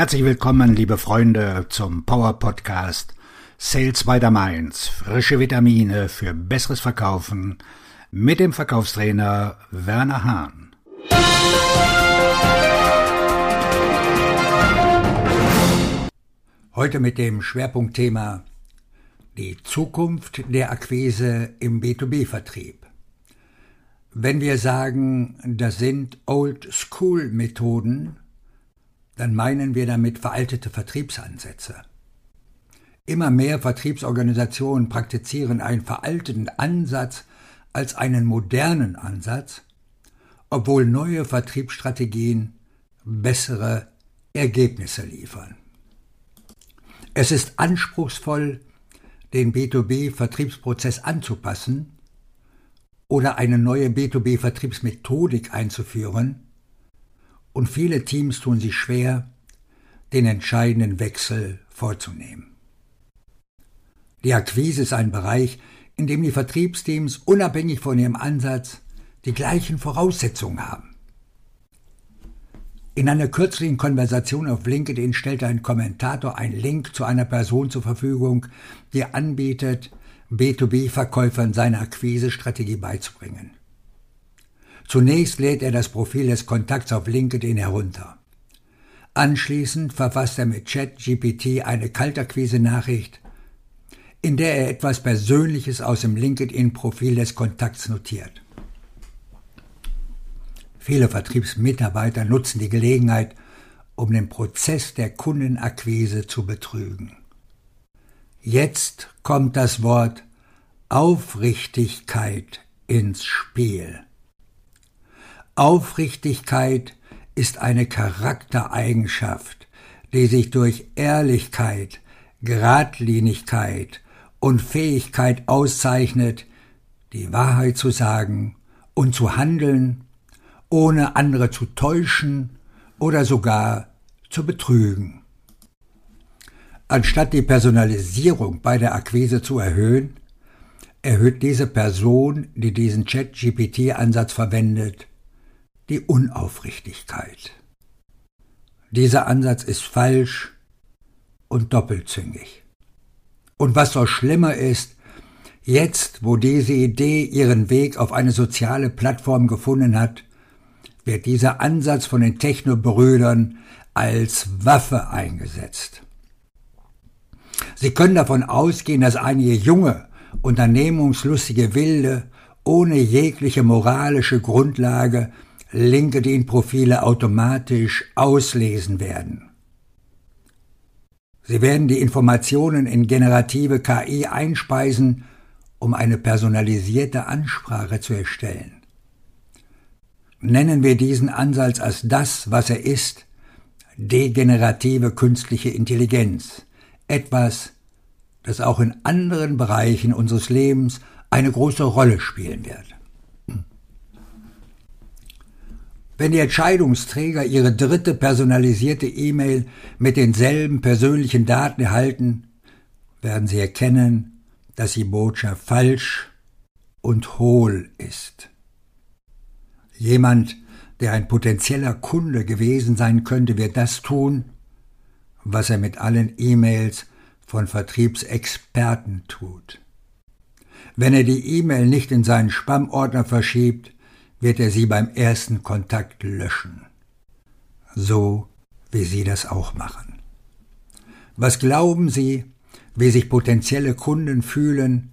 Herzlich willkommen, liebe Freunde, zum Power Podcast Sales by the Mainz. Frische Vitamine für besseres Verkaufen mit dem Verkaufstrainer Werner Hahn. Heute mit dem Schwerpunktthema die Zukunft der Akquise im B2B-Vertrieb. Wenn wir sagen, das sind Old-School-Methoden, dann meinen wir damit veraltete Vertriebsansätze. Immer mehr Vertriebsorganisationen praktizieren einen veralteten Ansatz als einen modernen Ansatz, obwohl neue Vertriebsstrategien bessere Ergebnisse liefern. Es ist anspruchsvoll, den B2B-Vertriebsprozess anzupassen oder eine neue B2B-Vertriebsmethodik einzuführen, und viele Teams tun sich schwer, den entscheidenden Wechsel vorzunehmen. Die Akquise ist ein Bereich, in dem die Vertriebsteams unabhängig von ihrem Ansatz die gleichen Voraussetzungen haben. In einer kürzlichen Konversation auf LinkedIn stellte ein Kommentator einen Link zu einer Person zur Verfügung, die anbietet, B2B-Verkäufern seine Akquisestrategie beizubringen. Zunächst lädt er das Profil des Kontakts auf LinkedIn herunter. Anschließend verfasst er mit ChatGPT eine Kaltakquise-Nachricht, in der er etwas Persönliches aus dem LinkedIn-Profil des Kontakts notiert. Viele Vertriebsmitarbeiter nutzen die Gelegenheit, um den Prozess der Kundenakquise zu betrügen. Jetzt kommt das Wort Aufrichtigkeit ins Spiel. Aufrichtigkeit ist eine Charaktereigenschaft, die sich durch Ehrlichkeit, Gradlinigkeit und Fähigkeit auszeichnet, die Wahrheit zu sagen und zu handeln, ohne andere zu täuschen oder sogar zu betrügen. Anstatt die Personalisierung bei der Akquise zu erhöhen, erhöht diese Person, die diesen Chat-GPT-Ansatz verwendet, die Unaufrichtigkeit. Dieser Ansatz ist falsch und doppelzüngig. Und was noch schlimmer ist, jetzt, wo diese Idee ihren Weg auf eine soziale Plattform gefunden hat, wird dieser Ansatz von den Technobrüdern als Waffe eingesetzt. Sie können davon ausgehen, dass einige junge, unternehmungslustige Wilde ohne jegliche moralische Grundlage LinkedIn-Profile automatisch auslesen werden. Sie werden die Informationen in generative KI einspeisen, um eine personalisierte Ansprache zu erstellen. Nennen wir diesen Ansatz als das, was er ist, degenerative künstliche Intelligenz, etwas, das auch in anderen Bereichen unseres Lebens eine große Rolle spielen wird. Wenn die Entscheidungsträger ihre dritte personalisierte E-Mail mit denselben persönlichen Daten erhalten, werden sie erkennen, dass die Botschaft falsch und hohl ist. Jemand, der ein potenzieller Kunde gewesen sein könnte, wird das tun, was er mit allen E-Mails von Vertriebsexperten tut. Wenn er die E-Mail nicht in seinen Spam-Ordner verschiebt, wird er sie beim ersten Kontakt löschen. So wie Sie das auch machen. Was glauben Sie, wie sich potenzielle Kunden fühlen,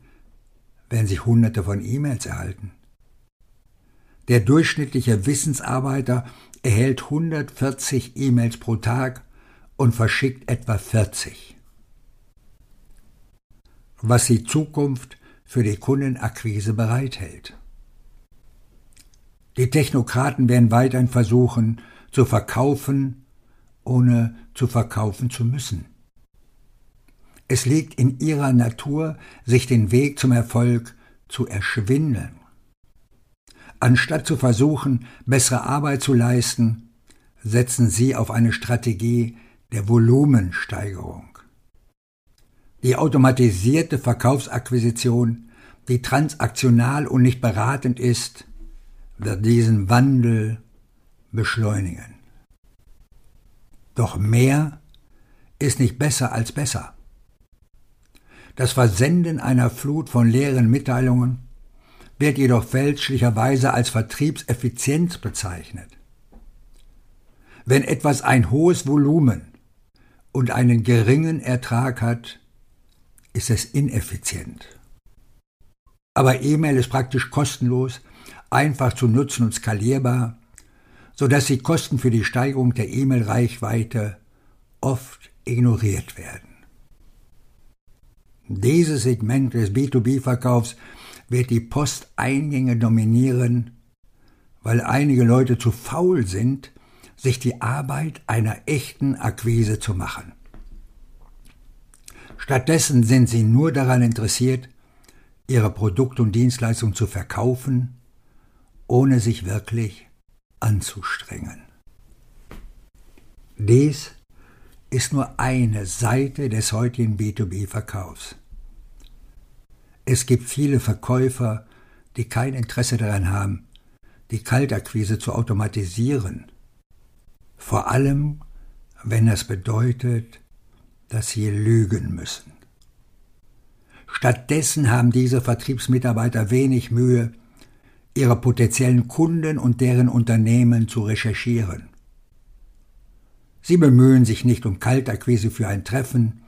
wenn sie hunderte von E-Mails erhalten? Der durchschnittliche Wissensarbeiter erhält 140 E-Mails pro Tag und verschickt etwa 40. Was die Zukunft für die Kundenakquise bereithält. Die Technokraten werden weiterhin versuchen, zu verkaufen, ohne zu verkaufen zu müssen. Es liegt in ihrer Natur, sich den Weg zum Erfolg zu erschwindeln. Anstatt zu versuchen, bessere Arbeit zu leisten, setzen sie auf eine Strategie der Volumensteigerung. Die automatisierte Verkaufsakquisition, die transaktional und nicht beratend ist, diesen Wandel beschleunigen. Doch mehr ist nicht besser als besser. Das Versenden einer Flut von leeren Mitteilungen wird jedoch fälschlicherweise als Vertriebseffizienz bezeichnet. Wenn etwas ein hohes Volumen und einen geringen Ertrag hat, ist es ineffizient. Aber E-Mail ist praktisch kostenlos, einfach zu nutzen und skalierbar, sodass die Kosten für die Steigerung der E-Mail-Reichweite oft ignoriert werden. Dieses Segment des B2B-Verkaufs wird die Posteingänge dominieren, weil einige Leute zu faul sind, sich die Arbeit einer echten Akquise zu machen. Stattdessen sind sie nur daran interessiert, ihre Produkte und Dienstleistungen zu verkaufen, ohne sich wirklich anzustrengen. Dies ist nur eine Seite des heutigen B2B-Verkaufs. Es gibt viele Verkäufer, die kein Interesse daran haben, die Kaltakquise zu automatisieren. Vor allem, wenn das bedeutet, dass sie lügen müssen. Stattdessen haben diese Vertriebsmitarbeiter wenig Mühe, ihre potenziellen Kunden und deren Unternehmen zu recherchieren. Sie bemühen sich nicht um Kaltakquise für ein Treffen,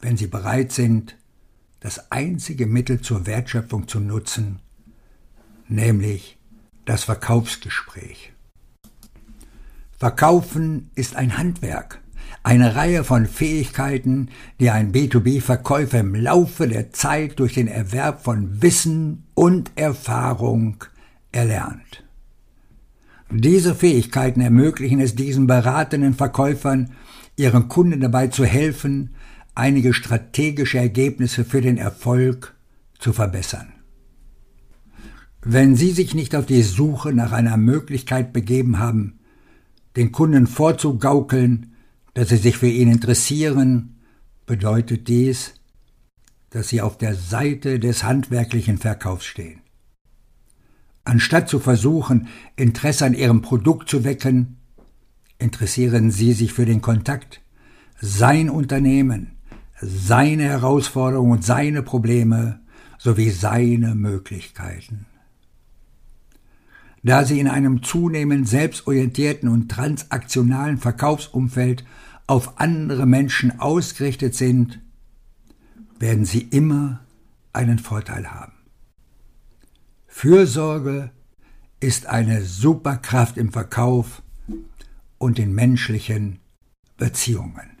wenn sie bereit sind, das einzige Mittel zur Wertschöpfung zu nutzen, nämlich das Verkaufsgespräch. Verkaufen ist ein Handwerk, eine Reihe von Fähigkeiten, die ein B2B-Verkäufer im Laufe der Zeit durch den Erwerb von Wissen und Erfahrung erlernt. Diese Fähigkeiten ermöglichen es diesen beratenden Verkäufern, ihren Kunden dabei zu helfen, einige strategische Ergebnisse für den Erfolg zu verbessern. Wenn Sie sich nicht auf die Suche nach einer Möglichkeit begeben haben, den Kunden vorzugaukeln, dass sie sich für ihn interessieren, bedeutet dies, dass Sie auf der Seite des handwerklichen Verkaufs stehen. Anstatt zu versuchen, Interesse an ihrem Produkt zu wecken, interessieren sie sich für den Kontakt, sein Unternehmen, seine Herausforderungen und seine Probleme sowie seine Möglichkeiten. Da sie in einem zunehmend selbstorientierten und transaktionalen Verkaufsumfeld auf andere Menschen ausgerichtet sind, werden sie immer einen Vorteil haben. Fürsorge ist eine Superkraft im Verkauf und in menschlichen Beziehungen.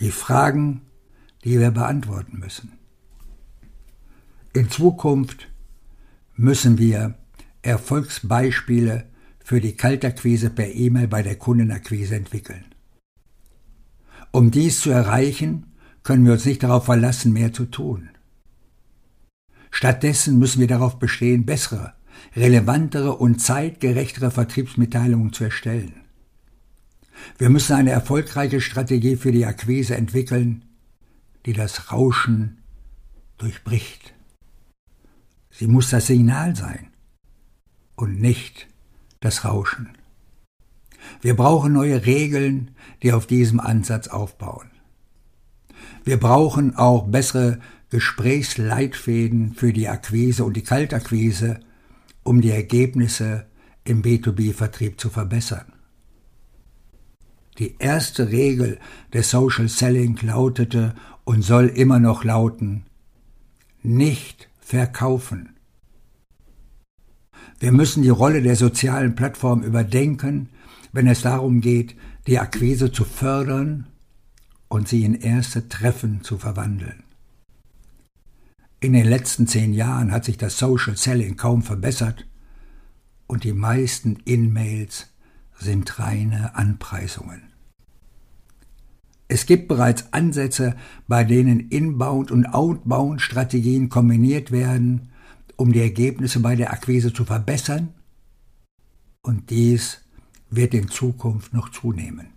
Die Fragen, die wir beantworten müssen. In Zukunft müssen wir Erfolgsbeispiele für die Kaltakquise per E-Mail bei der Kundenakquise entwickeln. Um dies zu erreichen, können wir uns nicht darauf verlassen, mehr zu tun. Stattdessen müssen wir darauf bestehen, bessere, relevantere und zeitgerechtere Vertriebsmitteilungen zu erstellen. Wir müssen eine erfolgreiche Strategie für die Akquise entwickeln, die das Rauschen durchbricht. Sie muss das Signal sein und nicht das Rauschen. Wir brauchen neue Regeln, die auf diesem Ansatz aufbauen. Wir brauchen auch bessere Gesprächsleitfäden für die Akquise und die Kaltakquise, um die Ergebnisse im B2B-Vertrieb zu verbessern. Die erste Regel des Social Selling lautete und soll immer noch lauten, nicht verkaufen. Wir müssen die Rolle der sozialen Plattform überdenken, wenn es darum geht, die Akquise zu fördern und sie in erste Treffen zu verwandeln. In den letzten zehn Jahren hat sich das Social Selling kaum verbessert und die meisten In-Mails sind reine Anpreisungen. Es gibt bereits Ansätze, bei denen Inbound- und Outbound-Strategien kombiniert werden, um die Ergebnisse bei der Akquise zu verbessern, und dies wird in Zukunft noch zunehmen.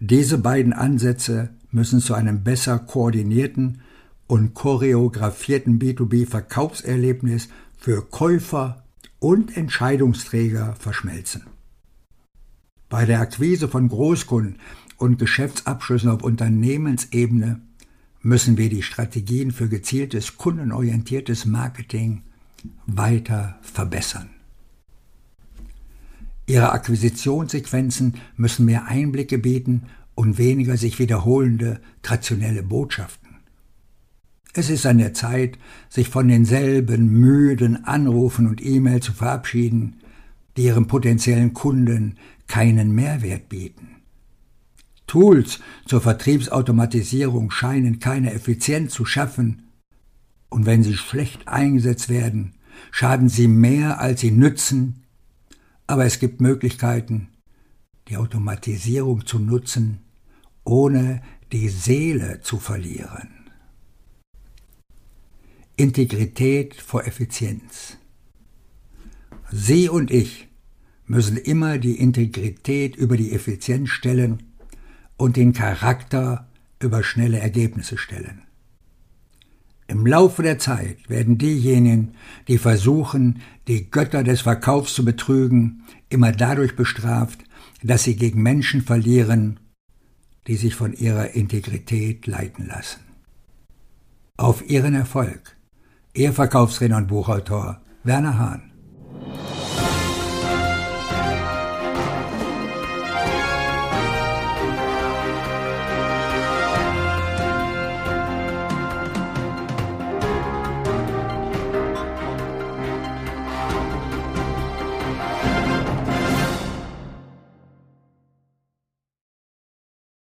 Diese beiden Ansätze müssen zu einem besser koordinierten und choreografierten B2B-Verkaufserlebnis für Käufer und Entscheidungsträger verschmelzen. Bei der Akquise von Großkunden und Geschäftsabschlüssen auf Unternehmensebene müssen wir die Strategien für gezieltes kundenorientiertes Marketing weiter verbessern. Ihre Akquisitionssequenzen müssen mehr Einblicke bieten und weniger sich wiederholende traditionelle Botschaften. Es ist an der Zeit, sich von denselben müden Anrufen und E-Mails zu verabschieden, die ihren potenziellen Kunden keinen Mehrwert bieten. Tools zur Vertriebsautomatisierung scheinen keine Effizienz zu schaffen, und wenn sie schlecht eingesetzt werden, schaden sie mehr, als sie nützen, aber es gibt Möglichkeiten, die Automatisierung zu nutzen, ohne die Seele zu verlieren. Integrität vor Effizienz. Sie und ich müssen immer die Integrität über die Effizienz stellen und den Charakter über schnelle Ergebnisse stellen. Im Laufe der Zeit werden diejenigen, die versuchen, die Götter des Verkaufs zu betrügen, immer dadurch bestraft, dass sie gegen Menschen verlieren, die sich von ihrer Integrität leiten lassen. Auf ihren Erfolg Ihr Verkaufsredner und Buchautor Werner Hahn